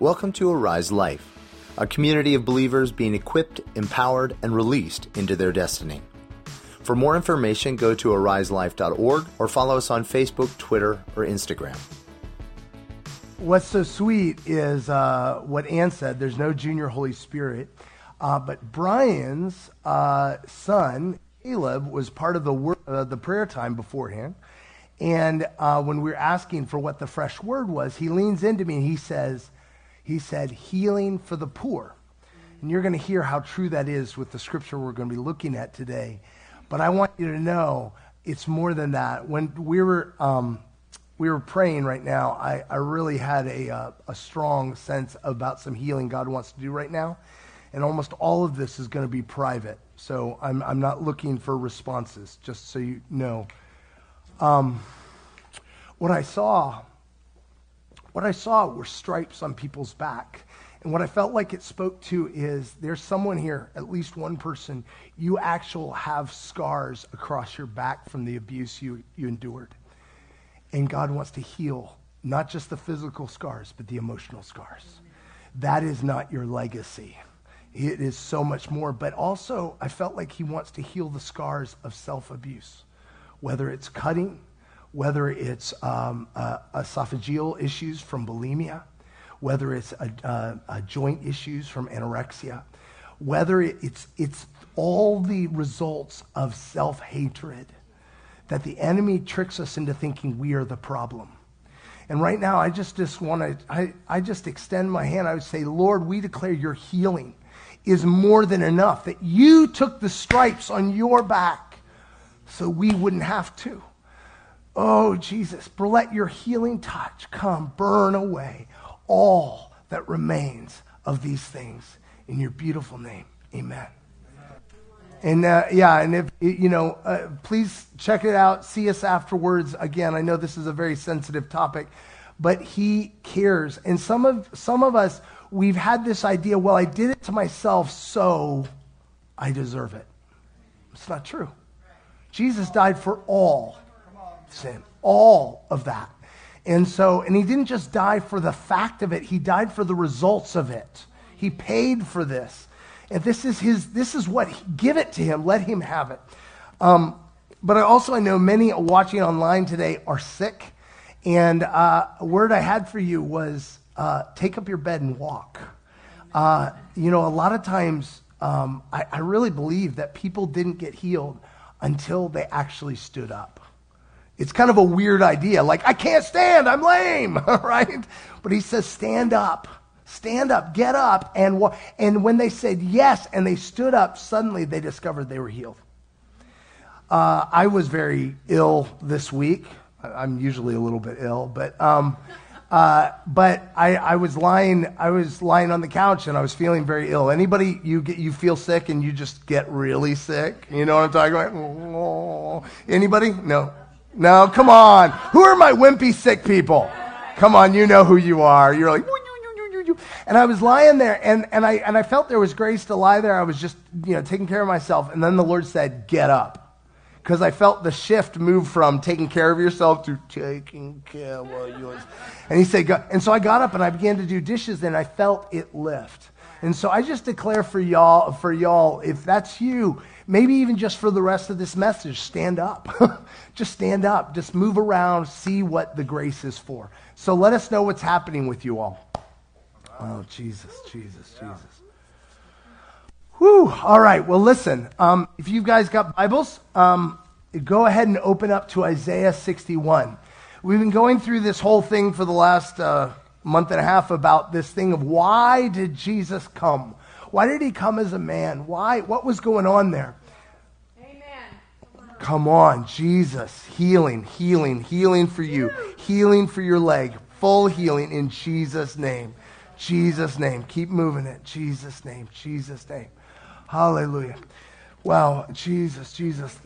Welcome to Arise Life, a community of believers being equipped, empowered, and released into their destiny. For more information, go to ariselife.org or follow us on Facebook, Twitter, or Instagram. What's so sweet is uh, what Ann said there's no junior Holy Spirit. Uh, but Brian's uh, son, Caleb, was part of the, uh, the prayer time beforehand. And uh, when we were asking for what the fresh word was, he leans into me and he says, he said, healing for the poor. And you're going to hear how true that is with the scripture we're going to be looking at today. But I want you to know it's more than that. When we were, um, we were praying right now, I, I really had a, uh, a strong sense about some healing God wants to do right now. And almost all of this is going to be private. So I'm, I'm not looking for responses, just so you know. Um, what I saw, what I saw were stripes on people's back. And what I felt like it spoke to is there's someone here, at least one person, you actually have scars across your back from the abuse you, you endured. And God wants to heal not just the physical scars, but the emotional scars. That is not your legacy. It is so much more. But also, I felt like He wants to heal the scars of self abuse, whether it's cutting, whether it's um, uh, esophageal issues from bulimia, whether it's a, a, a joint issues from anorexia, whether it's, it's all the results of self hatred that the enemy tricks us into thinking we are the problem. And right now, I just, just want to, I, I just extend my hand. I would say, Lord, we declare your healing is more than enough, that you took the stripes on your back so we wouldn't have to. Oh, Jesus, let your healing touch come, burn away all that remains of these things. In your beautiful name, amen. And uh, yeah, and if, you know, uh, please check it out. See us afterwards. Again, I know this is a very sensitive topic, but he cares. And some of, some of us, we've had this idea well, I did it to myself, so I deserve it. It's not true. Jesus died for all sin, all of that. And so, and he didn't just die for the fact of it, he died for the results of it. He paid for this. And this is his, this is what, give it to him, let him have it. Um, but I also, I know many watching online today are sick. And uh, a word I had for you was uh, take up your bed and walk. Uh, you know, a lot of times, um, I, I really believe that people didn't get healed until they actually stood up. It's kind of a weird idea. Like, I can't stand, I'm lame, right? But he says, stand up. Stand up, get up. And, and when they said yes and they stood up, suddenly they discovered they were healed. Uh, I was very ill this week. I'm usually a little bit ill, but um, uh, but I, I, was lying. I was lying on the couch and I was feeling very ill. Anybody you get you feel sick and you just get really sick? You know what I'm talking about? Anybody? No. No, come on. Who are my wimpy sick people? Come on, you know who you are. You're like, and I was lying there, and, and, I, and I felt there was grace to lie there. I was just, you know, taking care of myself. And then the Lord said, get up. Because I felt the shift move from taking care of yourself to taking care of yours. And he said, go. and so I got up and I began to do dishes, and I felt it lift. And so I just declare for y'all, for y'all, if that's you, maybe even just for the rest of this message, stand up. just stand up. Just move around, see what the grace is for. So let us know what's happening with you all. Oh, Jesus, Jesus, Jesus. Whew. All right. Well, listen. Um, if you guys got Bibles, um, go ahead and open up to Isaiah 61. We've been going through this whole thing for the last uh, month and a half about this thing of why did Jesus come? Why did he come as a man? Why? What was going on there? Amen. Come on, Jesus. Healing, healing, healing for you. Healing for your leg. Full healing in Jesus' name. Jesus' name. Keep moving it. Jesus' name. Jesus' name. Hallelujah. Wow. Jesus, Jesus.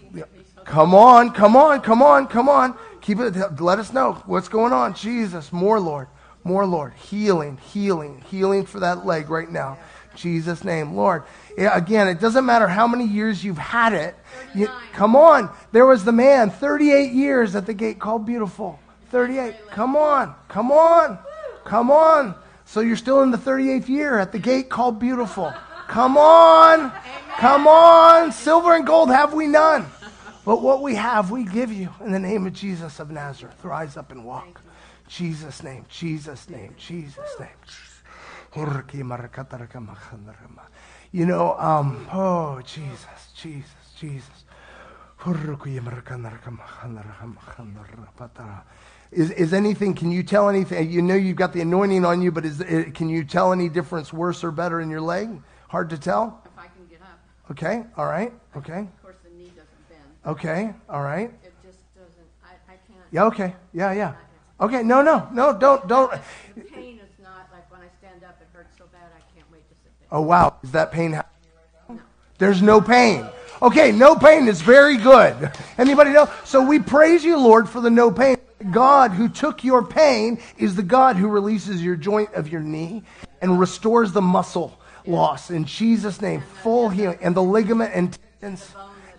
Come on, come on, come on, come on. Keep it. Let us know what's going on. Jesus, more, Lord. More, Lord. Healing, healing, healing for that leg right now. Jesus' name. Lord, again, it doesn't matter how many years you've had it. You, come on. There was the man, 38 years at the gate called Beautiful. 38. Come on. Come on. Come on. So you're still in the 38th year at the gate called beautiful. Come on. Come on. Silver and gold have we none. But what we have, we give you in the name of Jesus of Nazareth. Rise up and walk. Jesus' name, Jesus' name, Jesus' name. You know, um, oh, Jesus, Jesus, Jesus. Is, is anything, can you tell anything? You know you've got the anointing on you, but is, can you tell any difference worse or better in your leg? Hard to tell? If I can get up. Okay, all right, okay. Of course, the knee doesn't bend. Okay, all right. It just doesn't, I, I can't. Yeah, okay, yeah, yeah. Okay, no, no, no, don't, don't. The pain is not, like when I stand up, it hurts so bad, I can't wait to sit there. Oh, wow, is that pain happening right now? There's no pain. Okay, no pain is very good. Anybody know? So we praise you, Lord, for the no pain. God who took your pain is the God who releases your joint of your knee and restores the muscle loss. In Jesus' name, full healing. And the ligament and tendons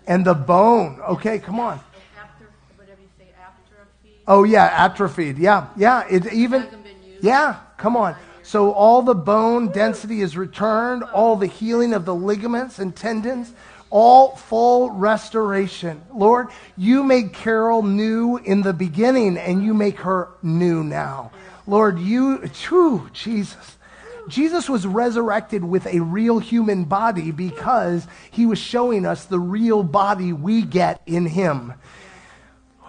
and the bone. Okay, come on. After, whatever you say, after a feed. Oh, yeah, atrophied. Yeah, yeah. It even, Hasn't been used. yeah, come on. So all the bone density is returned, all the healing of the ligaments and tendons, all full restoration. Lord, you made Carol new in the beginning and you make her new now. Lord, you, true, Jesus. Jesus was resurrected with a real human body because he was showing us the real body we get in him.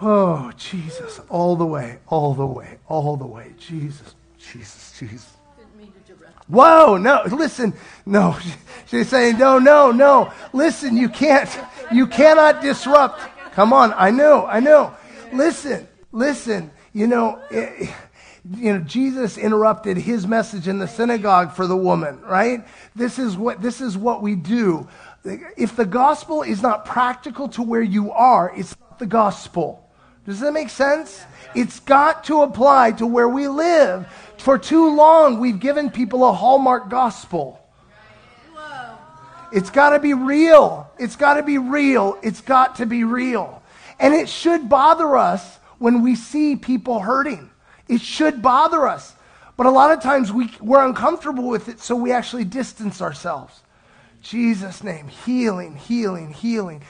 Oh, Jesus, all the way, all the way, all the way. Jesus, Jesus, Jesus. Didn't mean to direct. Whoa, no, listen, no. She's saying, no, no, no. Listen, you can't, you cannot disrupt. Come on, I know, I know. Listen, listen, you know, eh, you know, Jesus interrupted his message in the synagogue for the woman, right? This is what, this is what we do. If the gospel is not practical to where you are, it's not the gospel. Does that make sense? It's got to apply to where we live. For too long, we've given people a hallmark gospel. It's got to be real. It's got to be real. It's got to be real. And it should bother us when we see people hurting. It should bother us. But a lot of times we, we're uncomfortable with it, so we actually distance ourselves. Jesus' name, healing, healing, healing.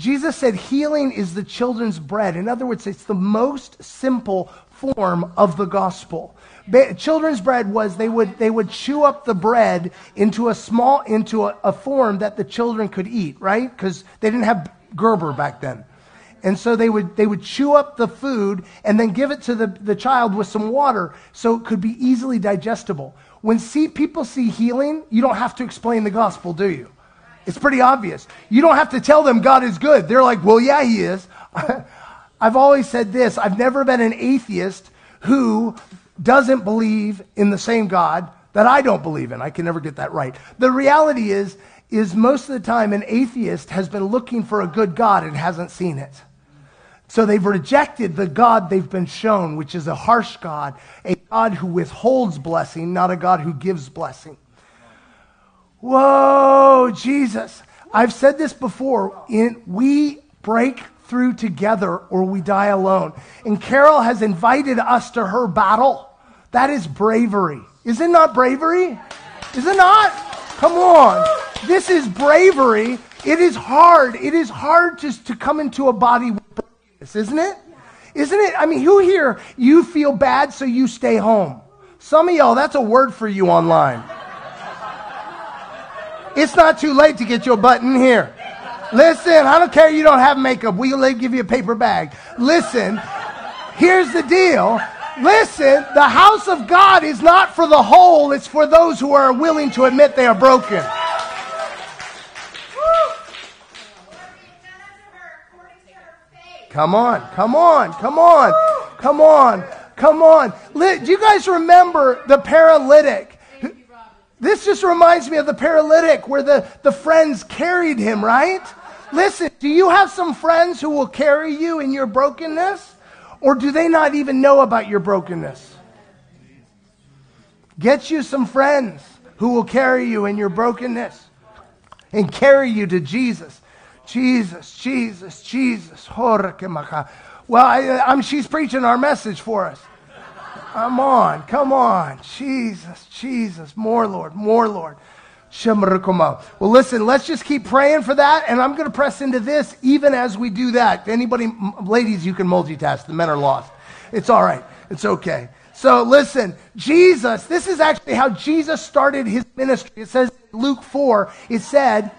Jesus said healing is the children's bread. In other words, it's the most simple form of the gospel. Ba- children's bread was they would, they would chew up the bread into a small, into a, a form that the children could eat, right? Because they didn't have Gerber back then. And so they would, they would chew up the food and then give it to the, the child with some water so it could be easily digestible. When see, people see healing, you don't have to explain the gospel, do you? It's pretty obvious. You don't have to tell them God is good. They're like, well, yeah, he is. I've always said this I've never been an atheist who doesn't believe in the same God that I don't believe in. I can never get that right. The reality is, is most of the time an atheist has been looking for a good God and hasn't seen it. So they've rejected the God they've been shown, which is a harsh God, a God who withholds blessing, not a God who gives blessing. Whoa, Jesus. I've said this before. In, we break through together or we die alone. And Carol has invited us to her battle. That is bravery. Is it not bravery? Is it not? Come on. This is bravery. It is hard. It is hard to, to come into a body with brokenness, isn't it? Isn't it? I mean, who here, you feel bad, so you stay home? Some of y'all, that's a word for you online. It's not too late to get your button here. Listen, I don't care you don't have makeup. We'll give you a paper bag. Listen, here's the deal. Listen, the house of God is not for the whole, it's for those who are willing to admit they are broken. Come on, come on, come on, come on, come on. Do you guys remember the paralytic? This just reminds me of the paralytic where the, the friends carried him, right? Listen, do you have some friends who will carry you in your brokenness? Or do they not even know about your brokenness? Get you some friends who will carry you in your brokenness and carry you to Jesus. Jesus, Jesus, Jesus. Well, I, I'm, she's preaching our message for us. Come on, come on. Jesus, Jesus, more Lord, more Lord. Well, listen, let's just keep praying for that, and I'm going to press into this even as we do that. Anybody, ladies, you can multitask. The men are lost. It's all right. It's okay. So listen, Jesus, this is actually how Jesus started his ministry. It says Luke 4, it said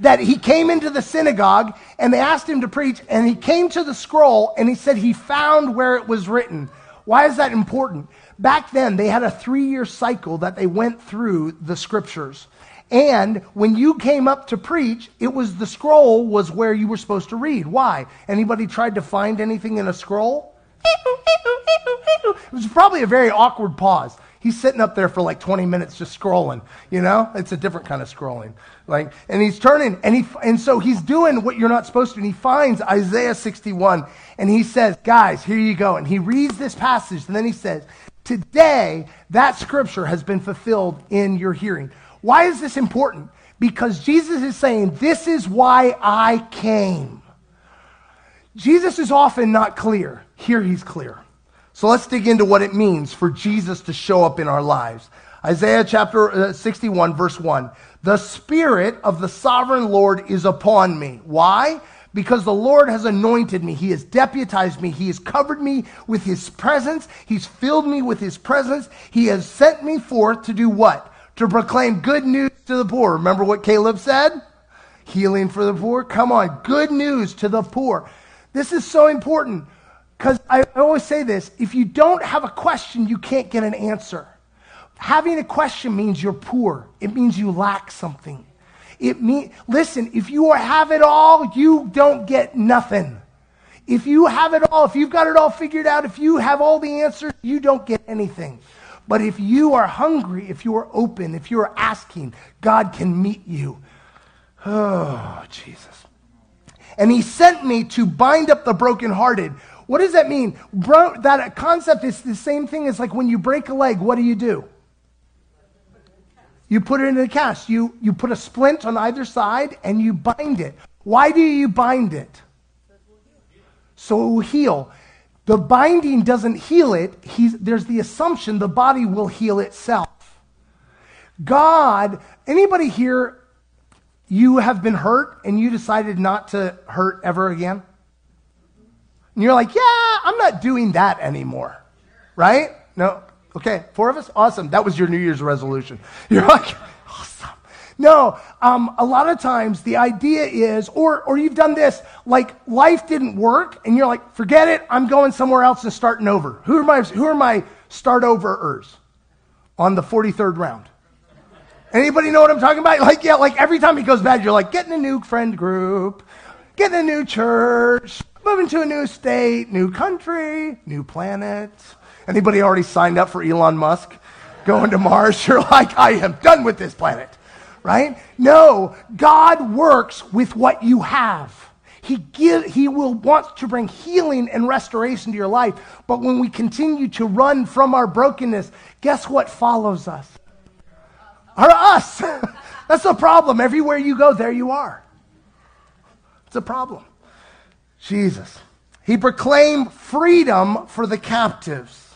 that he came into the synagogue and they asked him to preach, and he came to the scroll and he said he found where it was written. Why is that important? Back then, they had a three year cycle that they went through the scriptures. And when you came up to preach, it was the scroll was where you were supposed to read. Why? Anybody tried to find anything in a scroll? It was probably a very awkward pause. He's sitting up there for like 20 minutes just scrolling, you know? It's a different kind of scrolling. Like, and he's turning, and he, and so he's doing what you're not supposed to, and he finds Isaiah 61, and he says, guys, here you go. And he reads this passage, and then he says, Today, that scripture has been fulfilled in your hearing. Why is this important? Because Jesus is saying, This is why I came. Jesus is often not clear. Here he's clear. So let's dig into what it means for Jesus to show up in our lives. Isaiah chapter uh, 61, verse 1. The Spirit of the sovereign Lord is upon me. Why? because the Lord has anointed me. He has deputized me. He has covered me with his presence. He's filled me with his presence. He has sent me forth to do what? To proclaim good news to the poor. Remember what Caleb said? Healing for the poor. Come on, good news to the poor. This is so important because I always say this if you don't have a question, you can't get an answer. Having a question means you're poor, it means you lack something. It mean, listen, if you have it all, you don't get nothing. If you have it all, if you've got it all figured out, if you have all the answers, you don't get anything. But if you are hungry, if you are open, if you are asking, God can meet you. Oh, Jesus. And he sent me to bind up the brokenhearted. What does that mean? Bro, that concept is the same thing as like when you break a leg, what do you do? You put it in a cast. You, you put a splint on either side and you bind it. Why do you bind it? So it will heal. The binding doesn't heal it. He's, there's the assumption the body will heal itself. God, anybody here, you have been hurt and you decided not to hurt ever again? And you're like, yeah, I'm not doing that anymore. Right? No, Okay, four of us? Awesome. That was your New Year's resolution. You're like, awesome. No, um, a lot of times the idea is, or, or you've done this, like life didn't work, and you're like, forget it, I'm going somewhere else and starting over. Who are my, who are my start overers on the 43rd round? Anybody know what I'm talking about? Like, yeah, like every time he goes bad, you're like, getting a new friend group, getting a new church, moving to a new state, new country, new planet. Anybody already signed up for Elon Musk going to Mars? You're like, I am done with this planet, right? No, God works with what you have. He, give, he will want to bring healing and restoration to your life. But when we continue to run from our brokenness, guess what follows us? Are us. That's the problem. Everywhere you go, there you are. It's a problem. Jesus. He proclaimed freedom for the captives.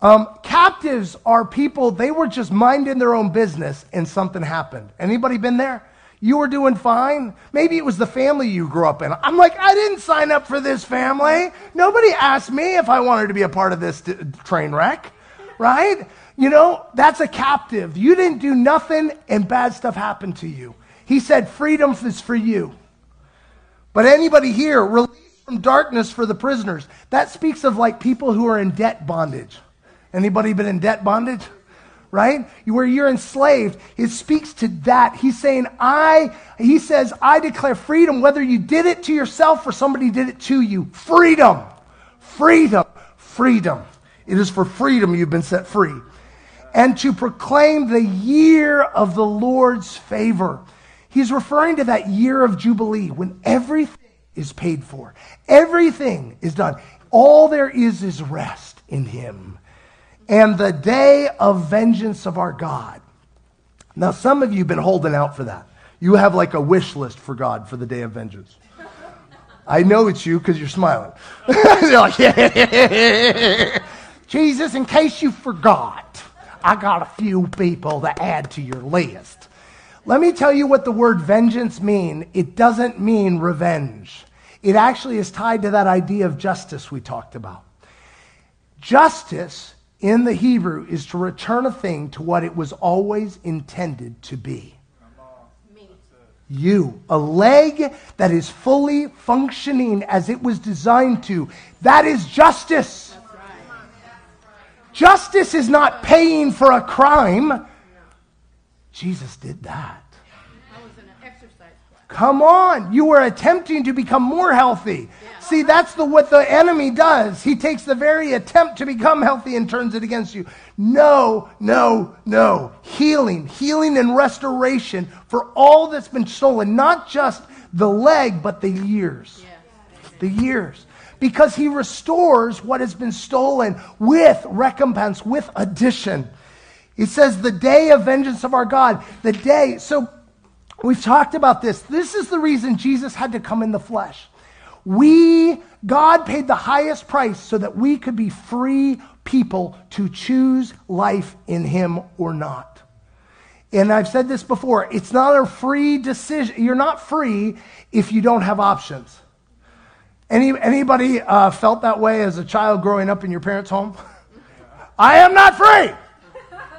Um, captives are people, they were just minding their own business and something happened. Anybody been there? You were doing fine. Maybe it was the family you grew up in. I'm like, I didn't sign up for this family. Nobody asked me if I wanted to be a part of this t- train wreck, right? You know, that's a captive. You didn't do nothing and bad stuff happened to you. He said, freedom is for you. But anybody here, release from darkness for the prisoners. That speaks of like people who are in debt bondage. Anybody been in debt bondage? Right? Where you're enslaved, it speaks to that. He's saying, I, he says, I declare freedom, whether you did it to yourself or somebody did it to you. Freedom. Freedom. Freedom. It is for freedom you've been set free. And to proclaim the year of the Lord's favor. He's referring to that year of Jubilee when everything is paid for, everything is done. All there is is rest in Him and the day of vengeance of our God. Now, some of you have been holding out for that. You have like a wish list for God for the day of vengeance. I know it's you because you're smiling. you're like, yeah. Jesus, in case you forgot, I got a few people to add to your list. Let me tell you what the word vengeance mean. It doesn't mean revenge. It actually is tied to that idea of justice we talked about. Justice in the Hebrew is to return a thing to what it was always intended to be. You, a leg that is fully functioning as it was designed to. That is justice. Justice is not paying for a crime. Jesus did that. I was in an exercise class. Come on, you were attempting to become more healthy. See, that's the what the enemy does. He takes the very attempt to become healthy and turns it against you. No, no, no. Healing, healing and restoration for all that's been stolen, not just the leg, but the years. Yes. The years. Because he restores what has been stolen with recompense, with addition. He says, the day of vengeance of our God, the day. So we've talked about this. This is the reason Jesus had to come in the flesh. We, God paid the highest price so that we could be free people to choose life in Him or not. And I've said this before it's not a free decision. You're not free if you don't have options. Any, anybody uh, felt that way as a child growing up in your parents' home? I am not free.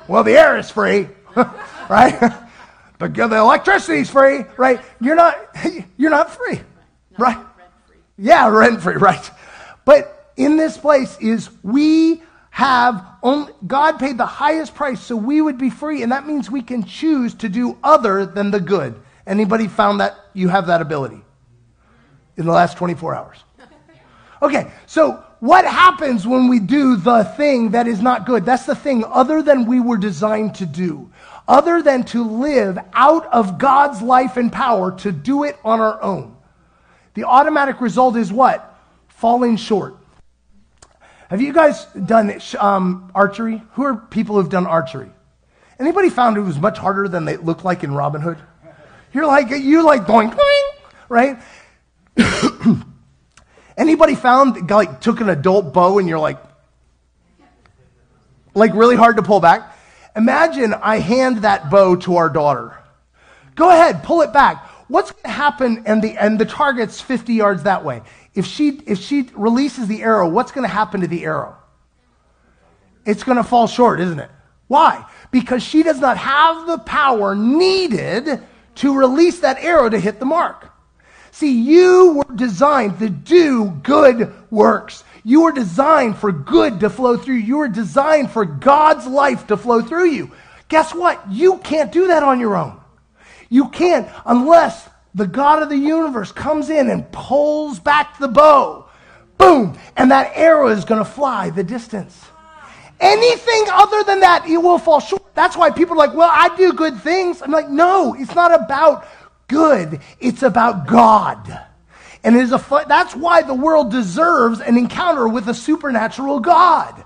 Well, the air is free, right? the, the electricity's free, right? You're not, you're not free, right? Rent free. Yeah, rent free, right. But in this place is we have only, God paid the highest price so we would be free, and that means we can choose to do other than the good. Anybody found that you have that ability in the last 24 hours? Okay, so what happens when we do the thing that is not good? That's the thing other than we were designed to do, other than to live out of God's life and power to do it on our own. The automatic result is what? Falling short. Have you guys done um, archery? Who are people who've done archery? Anybody found it was much harder than they looked like in Robin Hood? You're like, you like going, "Boing," right? Anybody found, like, took an adult bow and you're like, like really hard to pull back? Imagine I hand that bow to our daughter. Go ahead, pull it back. What's going to happen? And the and the target's 50 yards that way. If she if she releases the arrow, what's going to happen to the arrow? It's going to fall short, isn't it? Why? Because she does not have the power needed to release that arrow to hit the mark. See, you were designed to do good works. You were designed for good to flow through. You were designed for God's life to flow through you. Guess what? You can't do that on your own. You can't unless the God of the universe comes in and pulls back the bow. Boom! And that arrow is going to fly the distance. Anything other than that, it will fall short. That's why people are like, well, I do good things. I'm like, no, it's not about good, it's about God. And it is a fu- that's why the world deserves an encounter with a supernatural God.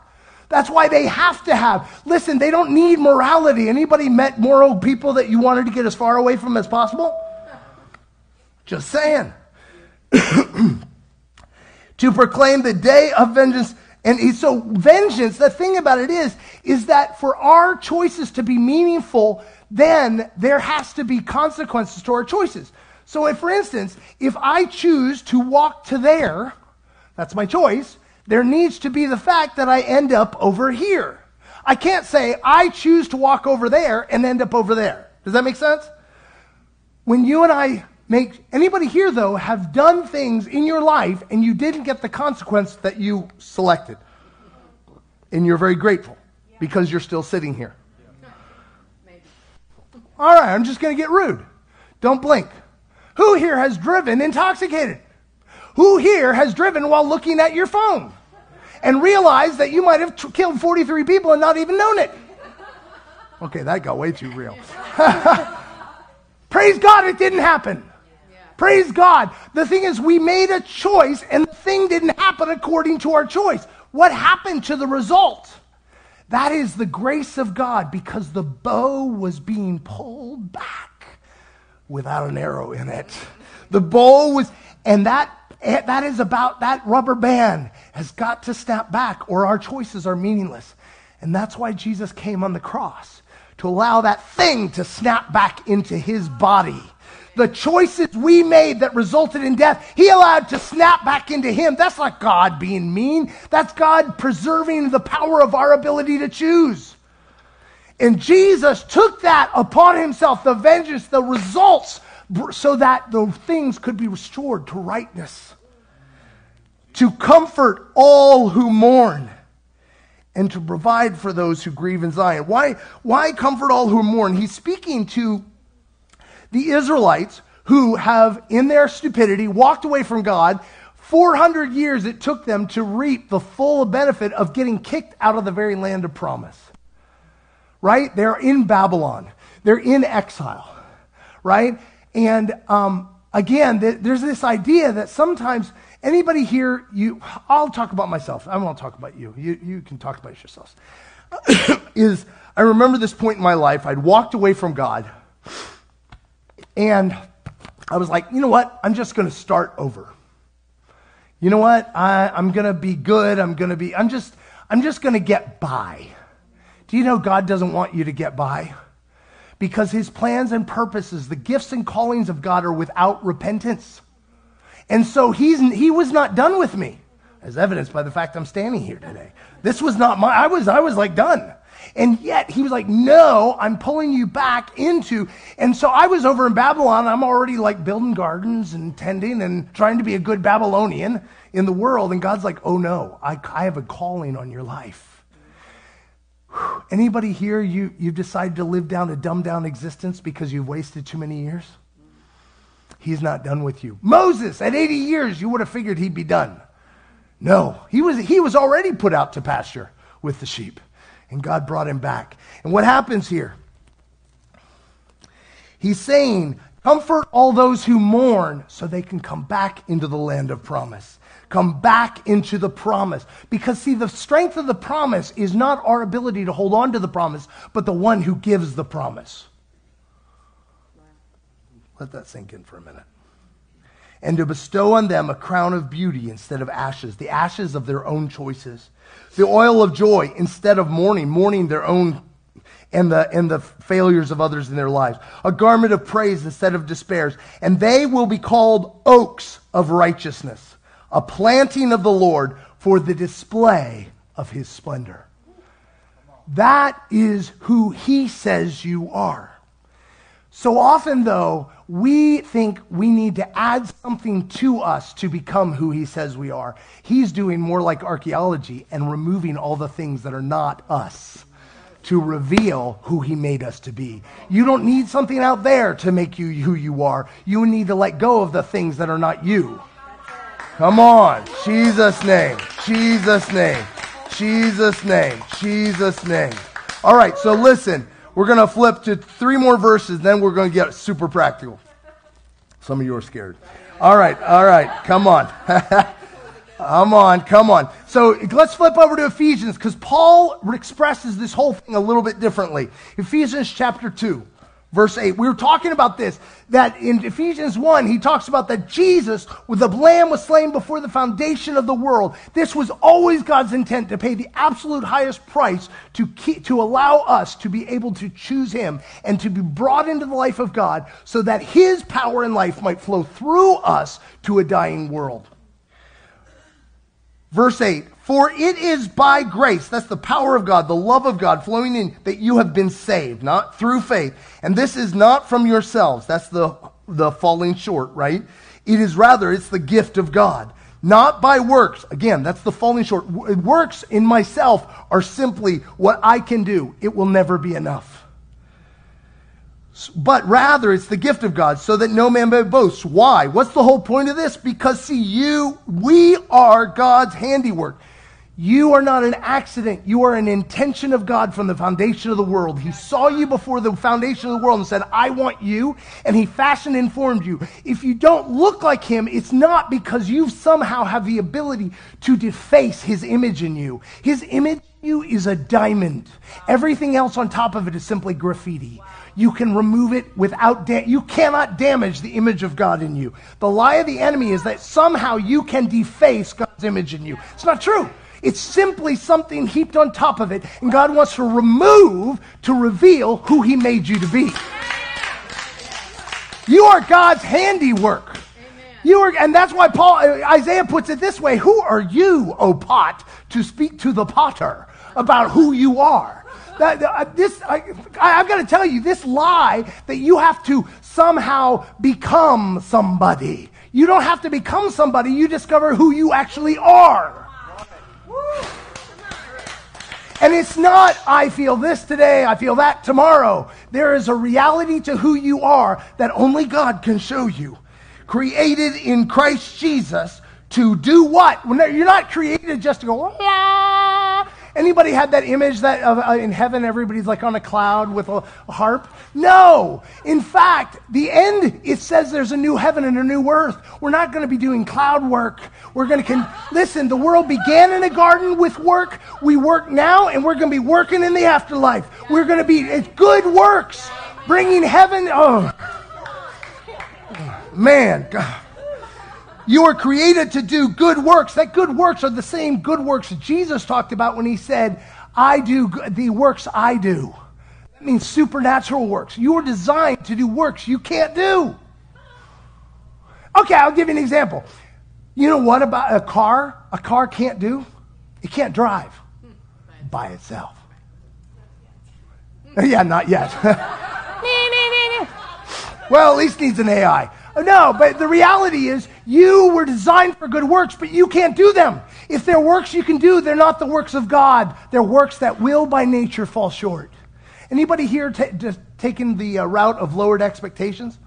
That's why they have to have. Listen, they don't need morality. Anybody met moral people that you wanted to get as far away from as possible? Just saying. to proclaim the day of vengeance. And so, vengeance, the thing about it is, is that for our choices to be meaningful, then there has to be consequences to our choices. So, if, for instance, if I choose to walk to there, that's my choice, there needs to be the fact that I end up over here. I can't say I choose to walk over there and end up over there. Does that make sense? When you and I make anybody here though have done things in your life and you didn't get the consequence that you selected. And you're very grateful because you're still sitting here. Maybe. All right, I'm just going to get rude. Don't blink. Who here has driven intoxicated? Who here has driven while looking at your phone and realized that you might have t- killed 43 people and not even known it? Okay, that got way too real. Praise God, it didn't happen. Praise God. The thing is, we made a choice and the thing didn't happen according to our choice. What happened to the result? That is the grace of God because the bow was being pulled back without an arrow in it. The bow was, and that eh, that is about that rubber band has got to snap back or our choices are meaningless. And that's why Jesus came on the cross to allow that thing to snap back into his body. The choices we made that resulted in death, he allowed to snap back into him. That's not God being mean. That's God preserving the power of our ability to choose. And Jesus took that upon himself, the vengeance, the results, so that the things could be restored to rightness, to comfort all who mourn, and to provide for those who grieve in Zion. Why, why comfort all who mourn? He's speaking to the Israelites who have, in their stupidity, walked away from God. 400 years it took them to reap the full benefit of getting kicked out of the very land of promise right? They're in Babylon, they're in exile, right? And um, again, th- there's this idea that sometimes anybody here, you, I'll talk about myself. I won't talk about you. You, you can talk about yourselves. is I remember this point in my life. I'd walked away from God, and I was like, you know what? I'm just going to start over. You know what? I, I'm going to be good. I'm going to be. I'm just. I'm just going to get by. Do you know God doesn't want you to get by? Because his plans and purposes, the gifts and callings of God are without repentance. And so he's, he was not done with me, as evidenced by the fact I'm standing here today. This was not my, I was, I was like done. And yet he was like, no, I'm pulling you back into. And so I was over in Babylon. I'm already like building gardens and tending and trying to be a good Babylonian in the world. And God's like, oh no, I, I have a calling on your life. Anybody here, you, you've decided to live down a dumbed down existence because you've wasted too many years? He's not done with you. Moses, at 80 years, you would have figured he'd be done. No, he was, he was already put out to pasture with the sheep, and God brought him back. And what happens here? He's saying, Comfort all those who mourn so they can come back into the land of promise come back into the promise. Because, see, the strength of the promise is not our ability to hold on to the promise, but the one who gives the promise. Let that sink in for a minute. And to bestow on them a crown of beauty instead of ashes, the ashes of their own choices. The oil of joy instead of mourning, mourning their own and the, and the failures of others in their lives. A garment of praise instead of despairs. And they will be called oaks of righteousness a planting of the Lord for the display of his splendor. That is who he says you are. So often, though, we think we need to add something to us to become who he says we are. He's doing more like archaeology and removing all the things that are not us to reveal who he made us to be. You don't need something out there to make you who you are. You need to let go of the things that are not you. Come on. Jesus' name. Jesus' name. Jesus' name. Jesus' name. All right, so listen. We're going to flip to three more verses, then we're going to get super practical. Some of you are scared. All right, all right, come on. come on, come on. So let's flip over to Ephesians because Paul expresses this whole thing a little bit differently. Ephesians chapter 2. Verse 8. We were talking about this, that in Ephesians 1, he talks about that Jesus, with the lamb was slain before the foundation of the world. This was always God's intent to pay the absolute highest price to, keep, to allow us to be able to choose him and to be brought into the life of God so that his power and life might flow through us to a dying world. Verse 8 For it is by grace, that's the power of God, the love of God flowing in, that you have been saved, not through faith. And this is not from yourselves. That's the, the falling short, right? It is rather, it's the gift of God. Not by works. Again, that's the falling short. Works in myself are simply what I can do. It will never be enough but rather it's the gift of God so that no man may boast. Why? What's the whole point of this? Because see, you, we are God's handiwork. You are not an accident. You are an intention of God from the foundation of the world. He saw you before the foundation of the world and said, I want you. And he fashioned and formed you. If you don't look like him, it's not because you somehow have the ability to deface his image in you. His image in you is a diamond. Everything else on top of it is simply graffiti. You can remove it without, da- you cannot damage the image of God in you. The lie of the enemy is that somehow you can deface God's image in you. It's not true. It's simply something heaped on top of it, and God wants to remove to reveal who He made you to be. You are God's handiwork. You are, and that's why Paul Isaiah puts it this way: Who are you, O pot, to speak to the potter about who you are? That, uh, this, I, I've got to tell you, this lie that you have to somehow become somebody. You don't have to become somebody. You discover who you actually are. And it's not, I feel this today, I feel that tomorrow. There is a reality to who you are that only God can show you. Created in Christ Jesus to do what? When You're not created just to go, la. Anybody had that image that uh, in heaven everybody's like on a cloud with a, a harp? No. In fact, the end it says there's a new heaven and a new earth. We're not going to be doing cloud work. We're going to con- listen. The world began in a garden with work. We work now, and we're going to be working in the afterlife. We're going to be it's good works, bringing heaven. Oh, man. God. You are created to do good works. That good works are the same good works Jesus talked about when he said, I do the works I do. That means supernatural works. You are designed to do works you can't do. Okay, I'll give you an example. You know what about a car? A car can't do? It can't drive by itself. yeah, not yet. well, at least needs an AI. No, but the reality is you were designed for good works, but you can't do them. If they're works you can do, they're not the works of God. They're works that will by nature fall short. Anybody here t- just taking the uh, route of lowered expectations?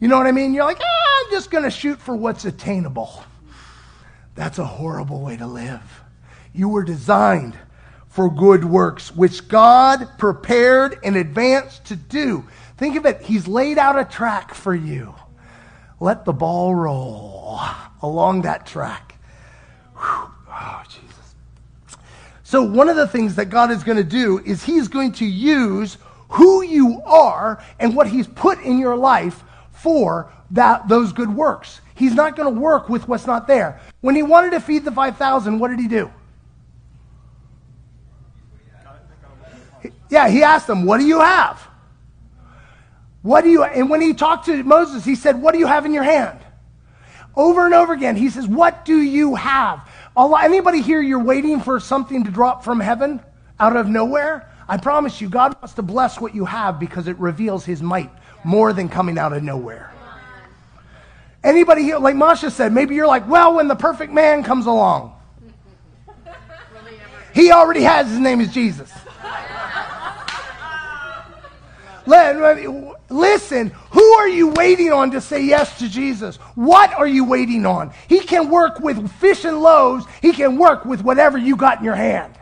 You know what I mean? You're like, ah, I'm just going to shoot for what's attainable. That's a horrible way to live. You were designed for good works, which God prepared in advance to do. Think of it, He's laid out a track for you let the ball roll along that track. Whew. Oh, Jesus. So, one of the things that God is going to do is He's going to use who you are and what He's put in your life for that, those good works. He's not going to work with what's not there. When He wanted to feed the 5,000, what did He do? Yeah, He asked them, What do you have? What do you, and when he talked to Moses, he said, What do you have in your hand? Over and over again, he says, What do you have? Anybody here, you're waiting for something to drop from heaven out of nowhere? I promise you, God wants to bless what you have because it reveals his might more than coming out of nowhere. Anybody here, like Masha said, maybe you're like, well, when the perfect man comes along, he already has, his name is Jesus. Listen, who are you waiting on to say yes to Jesus? What are you waiting on? He can work with fish and loaves. He can work with whatever you got in your hand.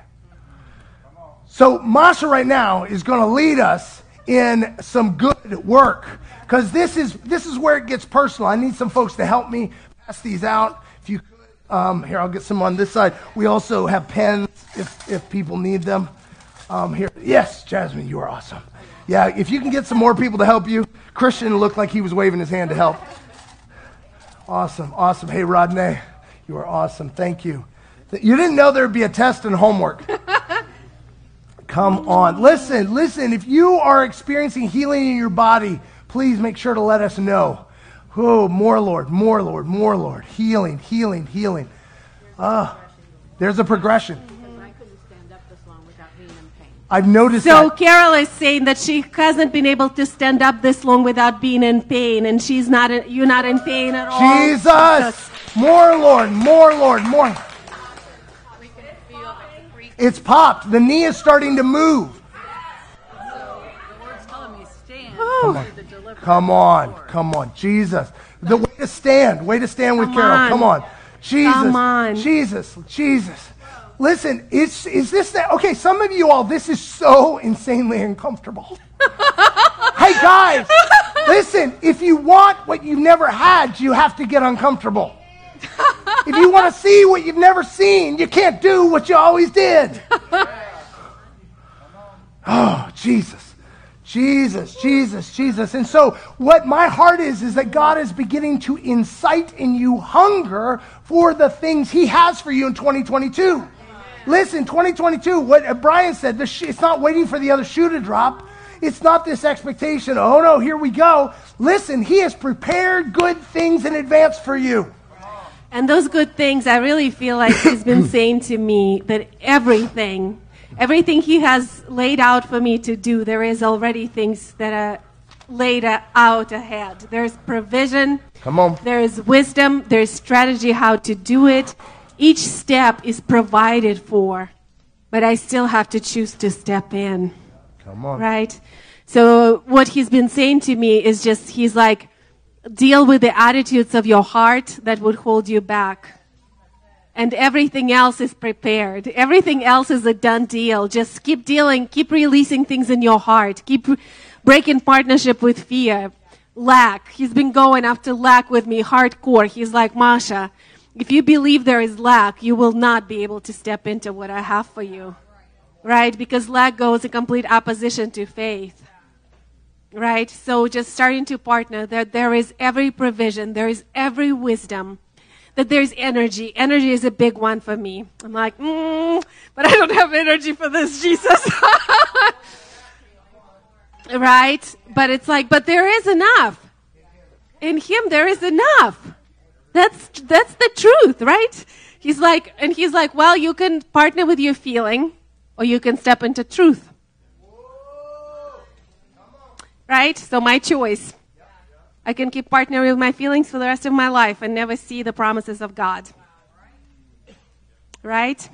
So Masha right now is going to lead us in some good work because this is this is where it gets personal. I need some folks to help me pass these out. If you could, um, here I'll get some on this side. We also have pens if if people need them. Um, here, yes, Jasmine, you are awesome. Yeah, if you can get some more people to help you. Christian looked like he was waving his hand to help. Awesome, awesome. Hey, Rodney, you are awesome. Thank you. You didn't know there would be a test and homework. Come on. Listen, listen. If you are experiencing healing in your body, please make sure to let us know. Oh, more Lord, more Lord, more Lord. Healing, healing, healing. Ah, there's a progression. I've noticed so that. Carol is saying that she hasn't been able to stand up this long without being in pain, and she's not. In, you're not in pain at all. Jesus, more Lord, more Lord, more. It's popped. The knee is starting to move. Oh. Come on. Come on. Come on. Jesus. The way to stand. Way to stand with Come Carol. on. Come on. Jesus. Come on. Jesus. Jesus. Listen, is, is this that? Okay, some of you all, this is so insanely uncomfortable. hey, guys, listen, if you want what you've never had, you have to get uncomfortable. If you want to see what you've never seen, you can't do what you always did. Oh, Jesus. Jesus, Jesus, Jesus. And so, what my heart is, is that God is beginning to incite in you hunger for the things He has for you in 2022. Listen, 2022, what Brian said, sh- it's not waiting for the other shoe to drop. It's not this expectation, oh no, here we go. Listen, He has prepared good things in advance for you. And those good things, I really feel like He's been saying to me that everything Everything He has laid out for me to do, there is already things that are laid out ahead. There's provision. Come on. There is wisdom. There's strategy how to do it. Each step is provided for, but I still have to choose to step in. Come on. Right? So what he's been saying to me is just, he's like, deal with the attitudes of your heart that would hold you back and everything else is prepared. Everything else is a done deal. Just keep dealing, keep releasing things in your heart, keep breaking partnership with fear, lack. He's been going after lack with me hardcore. He's like, Masha, if you believe there is lack, you will not be able to step into what I have for you. Right? Because lack goes in complete opposition to faith. Right? So just starting to partner, that there is every provision, there is every wisdom that there's energy. Energy is a big one for me. I'm like, mm, but I don't have energy for this, Jesus. right? But it's like, but there is enough. In Him, there is enough. That's, that's the truth, right? He's like, and he's like, well, you can partner with your feeling or you can step into truth. Right? So my choice. I can keep partnering with my feelings for the rest of my life and never see the promises of God. Right?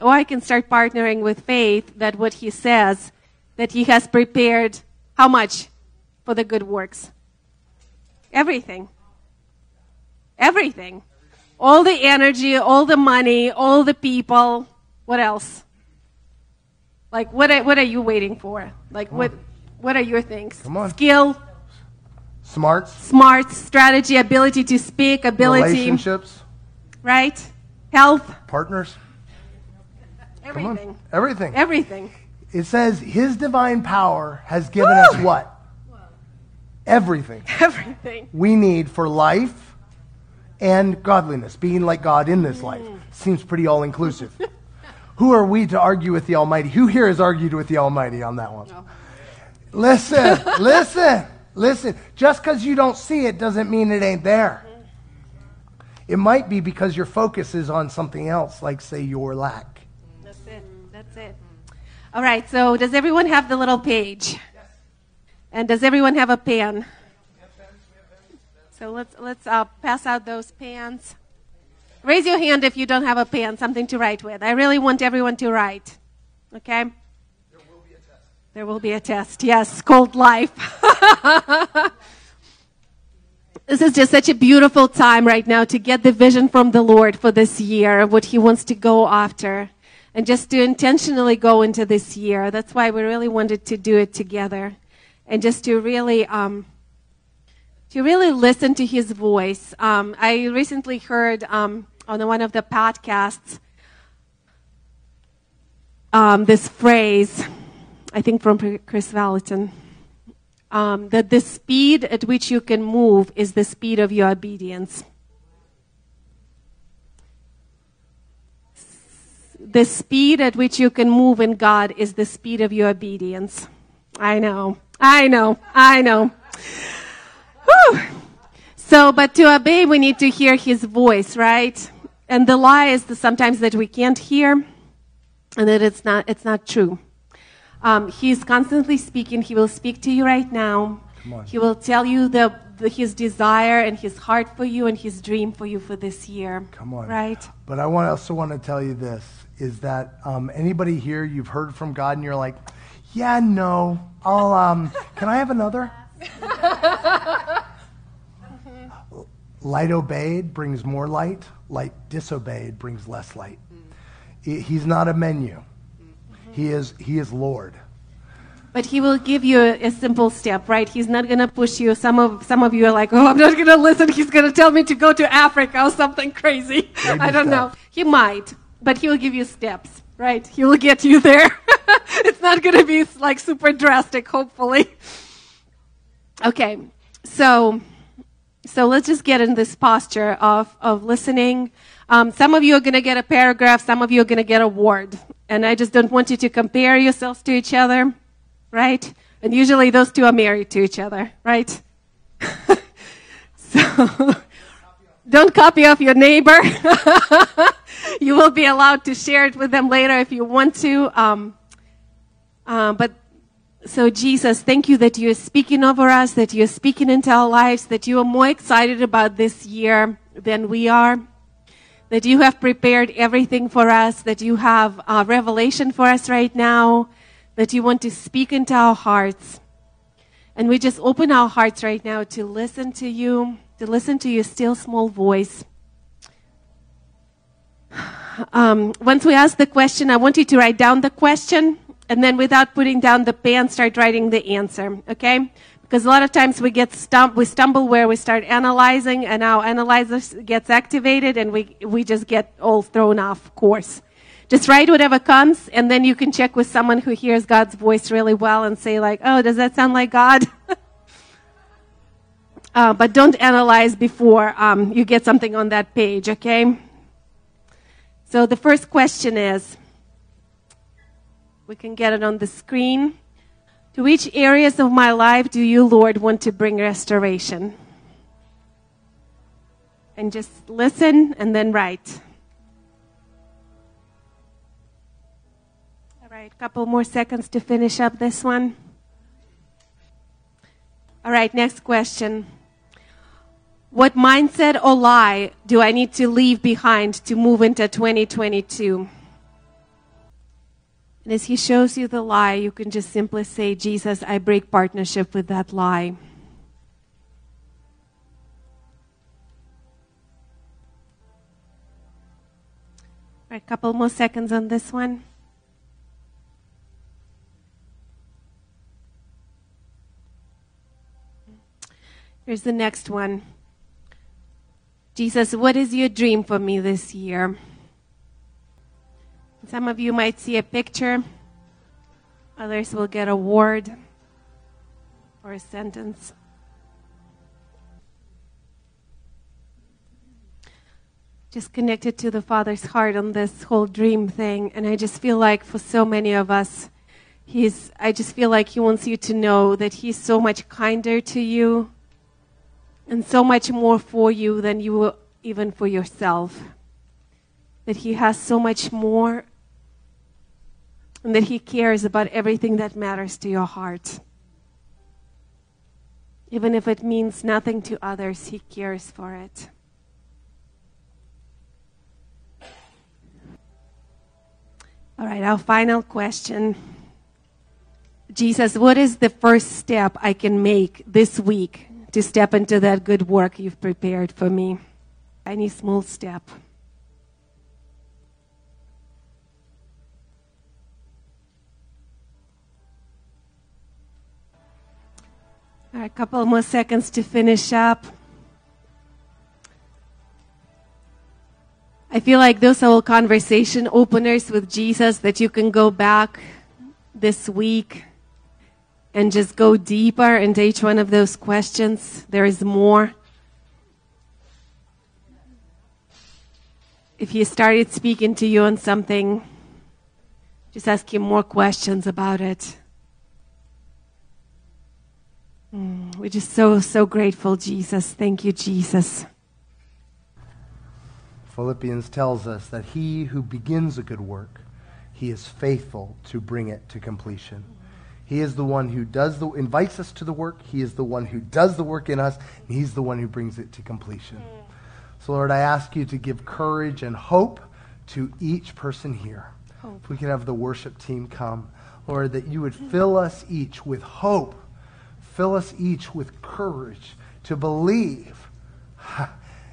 Or I can start partnering with faith that what He says, that He has prepared how much for the good works? Everything. Everything. All the energy, all the money, all the people. What else? Like, what are, what are you waiting for? Like, what, what are your things? Come on. Skill, Smarts. Smart, strategy, ability to speak, ability. Relationships. Right? Health. Partners. Everything. Everything. Everything. It says His divine power has given us what? Everything. Everything. We need for life and godliness, being like God in this life. Seems pretty all inclusive. Who are we to argue with the Almighty? Who here has argued with the Almighty on that one? No. Listen, listen. Listen, just because you don't see it doesn't mean it ain't there. Mm-hmm. It might be because your focus is on something else, like, say, your lack. That's it. That's it. All right, so does everyone have the little page? Yes. And does everyone have a pen? So let's, let's uh, pass out those pens. Raise your hand if you don't have a pen, something to write with. I really want everyone to write. Okay? There will be a test. There will be a test. Yes, called life. this is just such a beautiful time right now to get the vision from the Lord for this year, what He wants to go after, and just to intentionally go into this year. That's why we really wanted to do it together, and just to really. Um, to really listen to his voice. Um, I recently heard um, on one of the podcasts um, this phrase I think from Kris Vallotton, um, that the speed at which you can move is the speed of your obedience. The speed at which you can move in God is the speed of your obedience. I know, I know, I know. Whew. So, but to obey, we need to hear His voice, right? And the lie is the, sometimes that we can't hear, and that it's not, it's not true. Um, he's constantly speaking. He will speak to you right now. He will tell you the, the, his desire and his heart for you and his dream for you for this year. Come on. Right? But I want, also want to tell you this is that um, anybody here, you've heard from God and you're like, yeah, no, I'll, um, can I have another? light obeyed brings more light, light disobeyed brings less light. He- He's not a menu. He is, he is Lord. But he will give you a, a simple step, right? He's not going to push you. Some of some of you are like, "Oh, I'm not going to listen. He's going to tell me to go to Africa or something crazy." I don't know. He might, but he will give you steps, right? He will get you there. it's not going to be like super drastic, hopefully. Okay, so so let's just get in this posture of of listening. Um, some of you are going to get a paragraph. Some of you are going to get a word, and I just don't want you to compare yourselves to each other, right? And usually those two are married to each other, right? so don't copy off your neighbor. you will be allowed to share it with them later if you want to. Um, uh, but so, Jesus, thank you that you're speaking over us, that you're speaking into our lives, that you are more excited about this year than we are, that you have prepared everything for us, that you have a revelation for us right now, that you want to speak into our hearts. And we just open our hearts right now to listen to you, to listen to your still small voice. Um, once we ask the question, I want you to write down the question and then without putting down the pen, start writing the answer. Okay? Because a lot of times we get stum- we stumble where we start analyzing, and our analyzer gets activated, and we we just get all thrown off course. Just write whatever comes, and then you can check with someone who hears God's voice really well and say like, "Oh, does that sound like God?" uh, but don't analyze before um, you get something on that page. Okay? So the first question is. We can get it on the screen. To which areas of my life do you, Lord, want to bring restoration? And just listen and then write. All right, couple more seconds to finish up this one. All right, next question. What mindset or lie do I need to leave behind to move into 2022? And as he shows you the lie, you can just simply say, Jesus, I break partnership with that lie. A couple more seconds on this one. Here's the next one. Jesus, what is your dream for me this year? Some of you might see a picture, others will get a word or a sentence. Just connected to the Father's heart on this whole dream thing, and I just feel like for so many of us, He's, I just feel like He wants you to know that He's so much kinder to you and so much more for you than you were even for yourself. That He has so much more and that He cares about everything that matters to your heart. Even if it means nothing to others, He cares for it. All right, our final question. Jesus, what is the first step I can make this week to step into that good work you've prepared for me? Any small step. A couple more seconds to finish up. I feel like those are all conversation openers with Jesus that you can go back this week and just go deeper into each one of those questions. There is more. If he started speaking to you on something, just ask him more questions about it. Mm, we're just so, so grateful, Jesus. Thank you, Jesus. Philippians tells us that he who begins a good work, he is faithful to bring it to completion. He is the one who does the invites us to the work. He is the one who does the work in us, and he's the one who brings it to completion. So Lord, I ask you to give courage and hope to each person here. Hope. If we could have the worship team come, Lord, that you would fill us each with hope. Fill us each with courage to believe.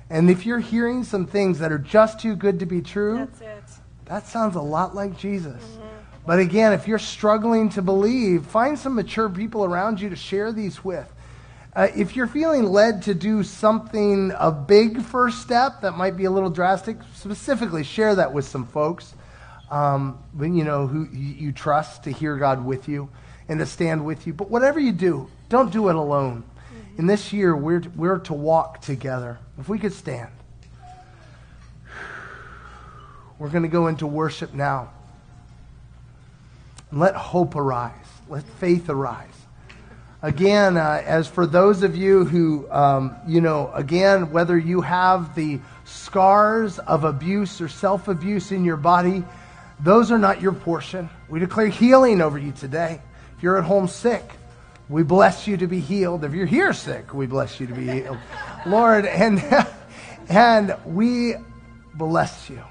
And if you're hearing some things that are just too good to be true, it. That sounds a lot like Jesus. But again, if you're struggling to believe, find some mature people around you to share these with. Uh, if you're feeling led to do something, a big first step that might be a little drastic, specifically share that with some folks, um, you know, who you trust to hear God with you and to stand with you. But whatever you do, don't do it alone. In this year, we're, we're to walk together. If we could stand. We're going to go into worship now. And let hope arise. Let faith arise. Again, uh, as for those of you who, um, you know, again, whether you have the scars of abuse or self abuse in your body, those are not your portion. We declare healing over you today. If you're at home sick, we bless you to be healed. If you're here sick, we bless you to be healed. Lord, and, and we bless you.